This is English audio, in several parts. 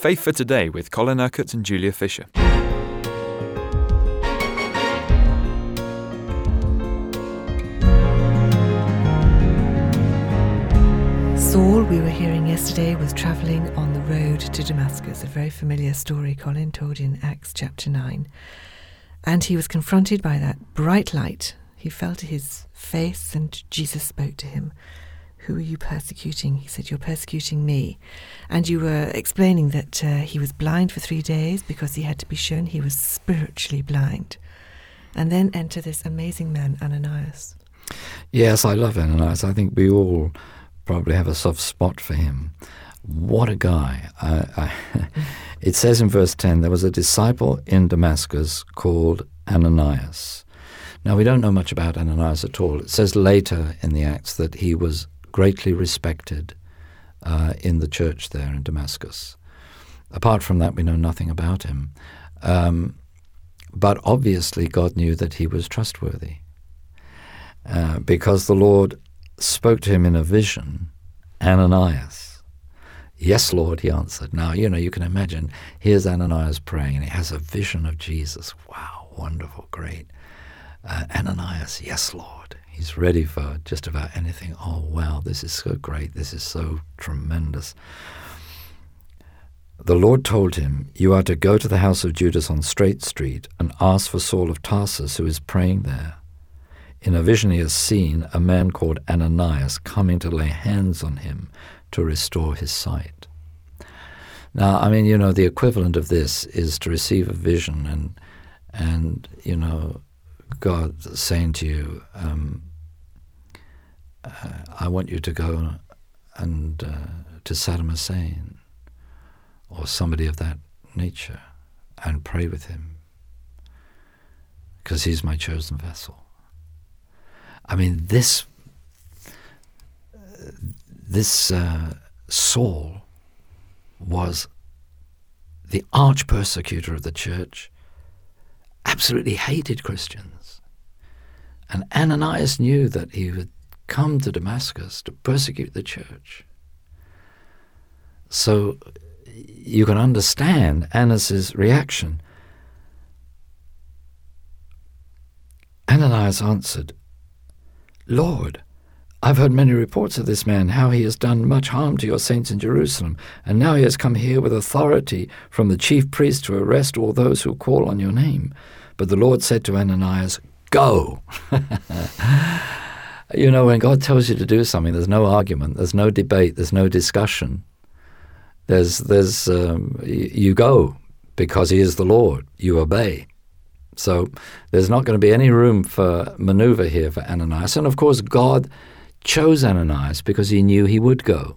Faith for Today with Colin Urquhart and Julia Fisher. Saul, we were hearing yesterday, was travelling on the road to Damascus, a very familiar story Colin told in Acts chapter 9. And he was confronted by that bright light. He fell to his face, and Jesus spoke to him. Who are you persecuting? He said, You're persecuting me. And you were explaining that uh, he was blind for three days because he had to be shown he was spiritually blind. And then enter this amazing man, Ananias. Yes, I love Ananias. I think we all probably have a soft spot for him. What a guy. I, I, it says in verse 10 there was a disciple in Damascus called Ananias. Now, we don't know much about Ananias at all. It says later in the Acts that he was greatly respected uh, in the church there in Damascus. Apart from that, we know nothing about him. Um, but obviously, God knew that he was trustworthy uh, because the Lord spoke to him in a vision Ananias. Yes, Lord, he answered. Now, you know, you can imagine, here's Ananias praying, and he has a vision of Jesus. Wow, wonderful, great. Uh, Ananias, yes, Lord. He's ready for just about anything. Oh, wow, this is so great. This is so tremendous. The Lord told him, You are to go to the house of Judas on Straight Street and ask for Saul of Tarsus, who is praying there. In a vision, he has seen a man called Ananias coming to lay hands on him to restore his sight. Now, I mean, you know, the equivalent of this is to receive a vision and, and you know, God saying to you, um, uh, I want you to go and uh, to Saddam Hussein or somebody of that nature and pray with him because he's my chosen vessel. I mean, this this uh, Saul was the arch persecutor of the church, absolutely hated Christians. And Ananias knew that he would come to Damascus to persecute the church. So you can understand Annas' reaction. Ananias answered, Lord, I've heard many reports of this man, how he has done much harm to your saints in Jerusalem, and now he has come here with authority from the chief priest to arrest all those who call on your name. But the Lord said to Ananias, Go! you know, when God tells you to do something, there's no argument, there's no debate, there's no discussion. There's, there's, um, you go because He is the Lord. You obey. So there's not going to be any room for maneuver here for Ananias. And of course, God chose Ananias because he knew he would go.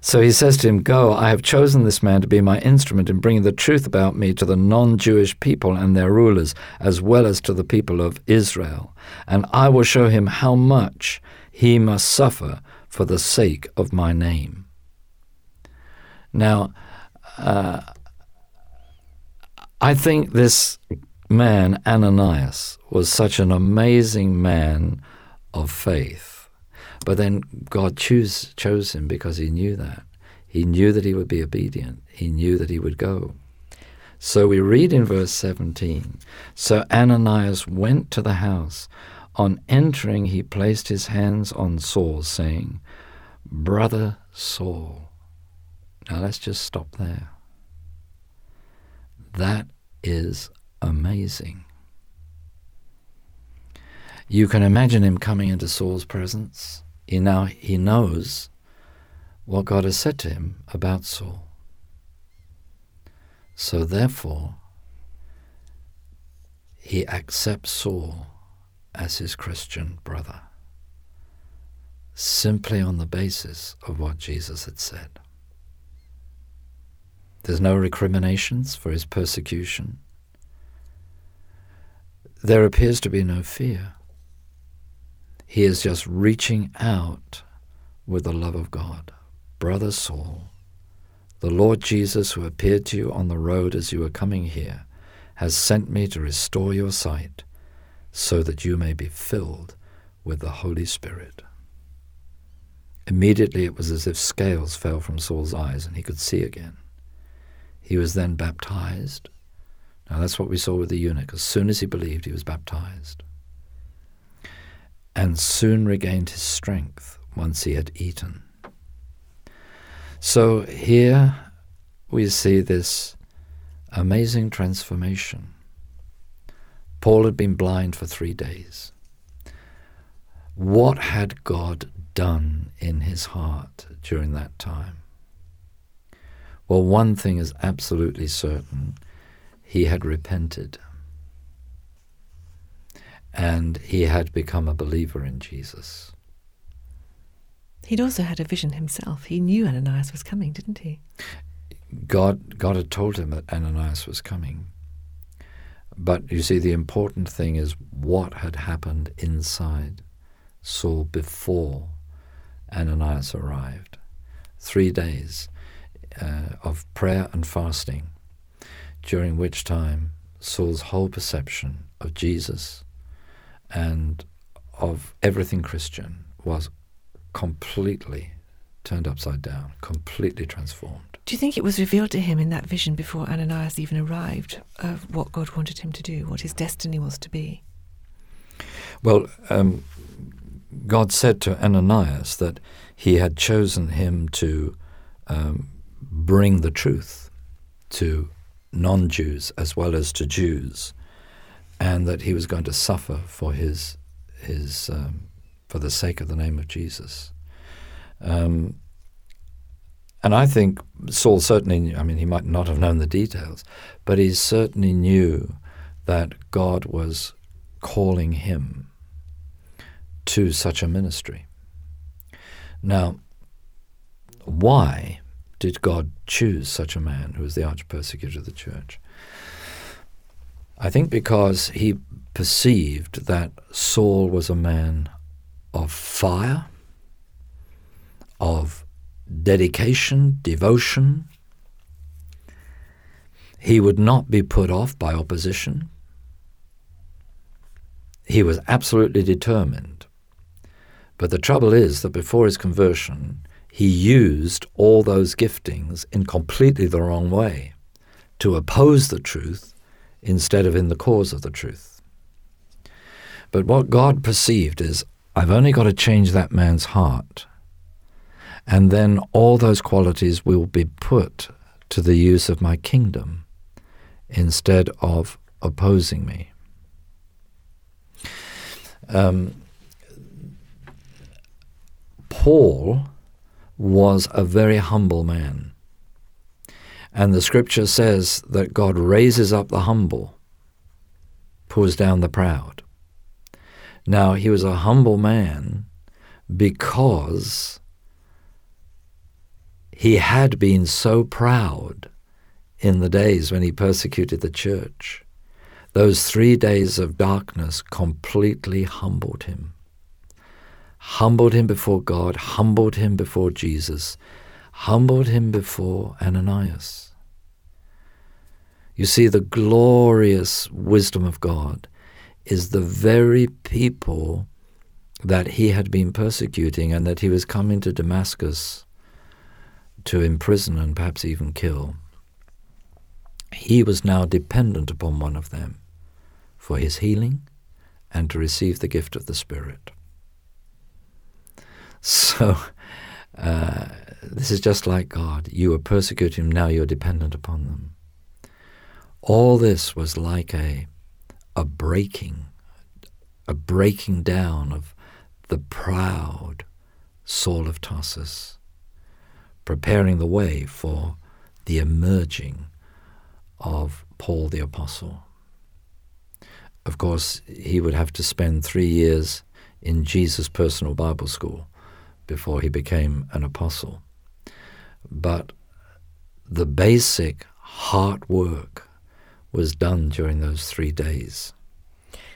So he says to him, Go, I have chosen this man to be my instrument in bringing the truth about me to the non Jewish people and their rulers, as well as to the people of Israel. And I will show him how much he must suffer for the sake of my name. Now, uh, I think this man, Ananias, was such an amazing man of faith. But then God choose, chose him because he knew that. He knew that he would be obedient. He knew that he would go. So we read in verse 17 So Ananias went to the house. On entering, he placed his hands on Saul, saying, Brother Saul. Now let's just stop there. That is amazing. You can imagine him coming into Saul's presence. He now he knows what God has said to him about Saul. So therefore, he accepts Saul as his Christian brother, simply on the basis of what Jesus had said. There's no recriminations for his persecution. There appears to be no fear. He is just reaching out with the love of God. Brother Saul, the Lord Jesus, who appeared to you on the road as you were coming here, has sent me to restore your sight so that you may be filled with the Holy Spirit. Immediately it was as if scales fell from Saul's eyes and he could see again. He was then baptized. Now that's what we saw with the eunuch. As soon as he believed, he was baptized. And soon regained his strength once he had eaten. So here we see this amazing transformation. Paul had been blind for three days. What had God done in his heart during that time? Well, one thing is absolutely certain he had repented and he had become a believer in Jesus. He'd also had a vision himself. He knew Ananias was coming, didn't he? God, God had told him that Ananias was coming. But you see, the important thing is what had happened inside Saul before Ananias arrived. Three days uh, of prayer and fasting, during which time Saul's whole perception of Jesus and of everything Christian was completely turned upside down, completely transformed. Do you think it was revealed to him in that vision before Ananias even arrived of what God wanted him to do, what his destiny was to be? Well, um, God said to Ananias that he had chosen him to um, bring the truth to non Jews as well as to Jews, and that he was going to suffer for his, his um, for the sake of the name of Jesus. Um, and I think Saul certainly, I mean, he might not have known the details, but he certainly knew that God was calling him to such a ministry. Now, why did God choose such a man who was the arch persecutor of the church? I think because he perceived that Saul was a man of fire, of dedication, devotion. He would not be put off by opposition. He was absolutely determined. But the trouble is that before his conversion, he used all those giftings in completely the wrong way to oppose the truth instead of in the cause of the truth. But what God perceived is I've only got to change that man's heart. And then all those qualities will be put to the use of my kingdom instead of opposing me. Um, Paul was a very humble man. And the scripture says that God raises up the humble, pulls down the proud. Now, he was a humble man because he had been so proud in the days when he persecuted the church. Those three days of darkness completely humbled him. Humbled him before God, humbled him before Jesus, humbled him before Ananias. You see the glorious wisdom of God is the very people that he had been persecuting and that he was coming to Damascus to imprison and perhaps even kill. He was now dependent upon one of them for his healing and to receive the gift of the Spirit. So, uh, this is just like God. You were persecuting him, now you're dependent upon them. All this was like a a breaking, a breaking down of the proud Saul of Tarsus, preparing the way for the emerging of Paul the Apostle. Of course, he would have to spend three years in Jesus' personal Bible school before he became an apostle. But the basic heart work was done during those three days.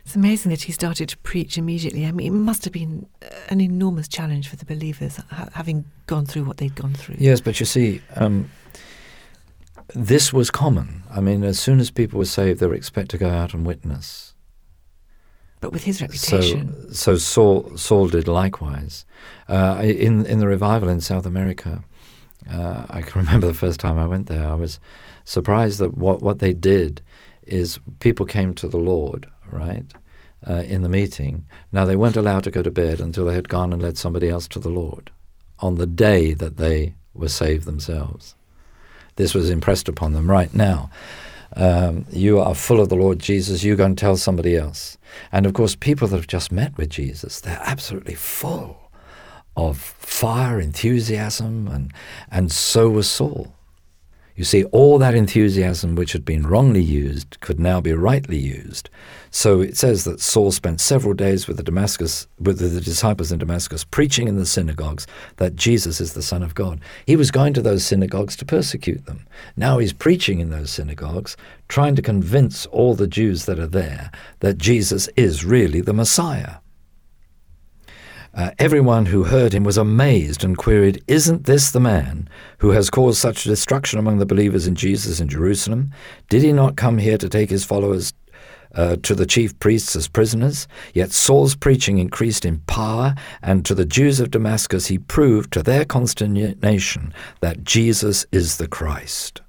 It's amazing that he started to preach immediately. I mean, it must have been an enormous challenge for the believers, ha- having gone through what they'd gone through. Yes, but you see, um, this was common. I mean, as soon as people were saved, they were expected to go out and witness. But with his reputation. So, so Saul, Saul did likewise. Uh, in, in the revival in South America, Uh, I can remember the first time I went there. I was surprised that what, what they did is people came to the Lord, right, uh, in the meeting. Now, they weren't allowed to go to bed until they had gone and led somebody else to the Lord on the day that they were saved themselves. This was impressed upon them right now. Um, you are full of the Lord Jesus, you go and tell somebody else. And of course, people that have just met with Jesus, they're absolutely full of fire, enthusiasm, and, and so was Saul. You see, all that enthusiasm which had been wrongly used could now be rightly used. So it says that Saul spent several days with the Damascus with the disciples in Damascus, preaching in the synagogues that Jesus is the Son of God. He was going to those synagogues to persecute them. Now he's preaching in those synagogues, trying to convince all the Jews that are there that Jesus is really the Messiah. Uh, everyone who heard him was amazed and queried, Isn't this the man who has caused such destruction among the believers in Jesus in Jerusalem? Did he not come here to take his followers uh, to the chief priests as prisoners? Yet Saul's preaching increased in power, and to the Jews of Damascus he proved to their consternation that Jesus is the Christ.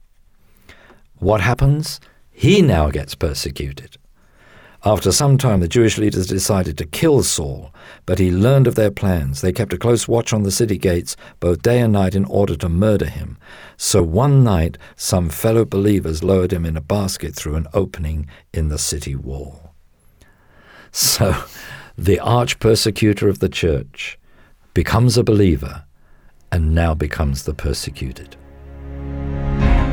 What happens? He now gets persecuted. After some time, the Jewish leaders decided to kill Saul, but he learned of their plans. They kept a close watch on the city gates, both day and night, in order to murder him. So one night, some fellow believers lowered him in a basket through an opening in the city wall. So, the arch persecutor of the church becomes a believer and now becomes the persecuted.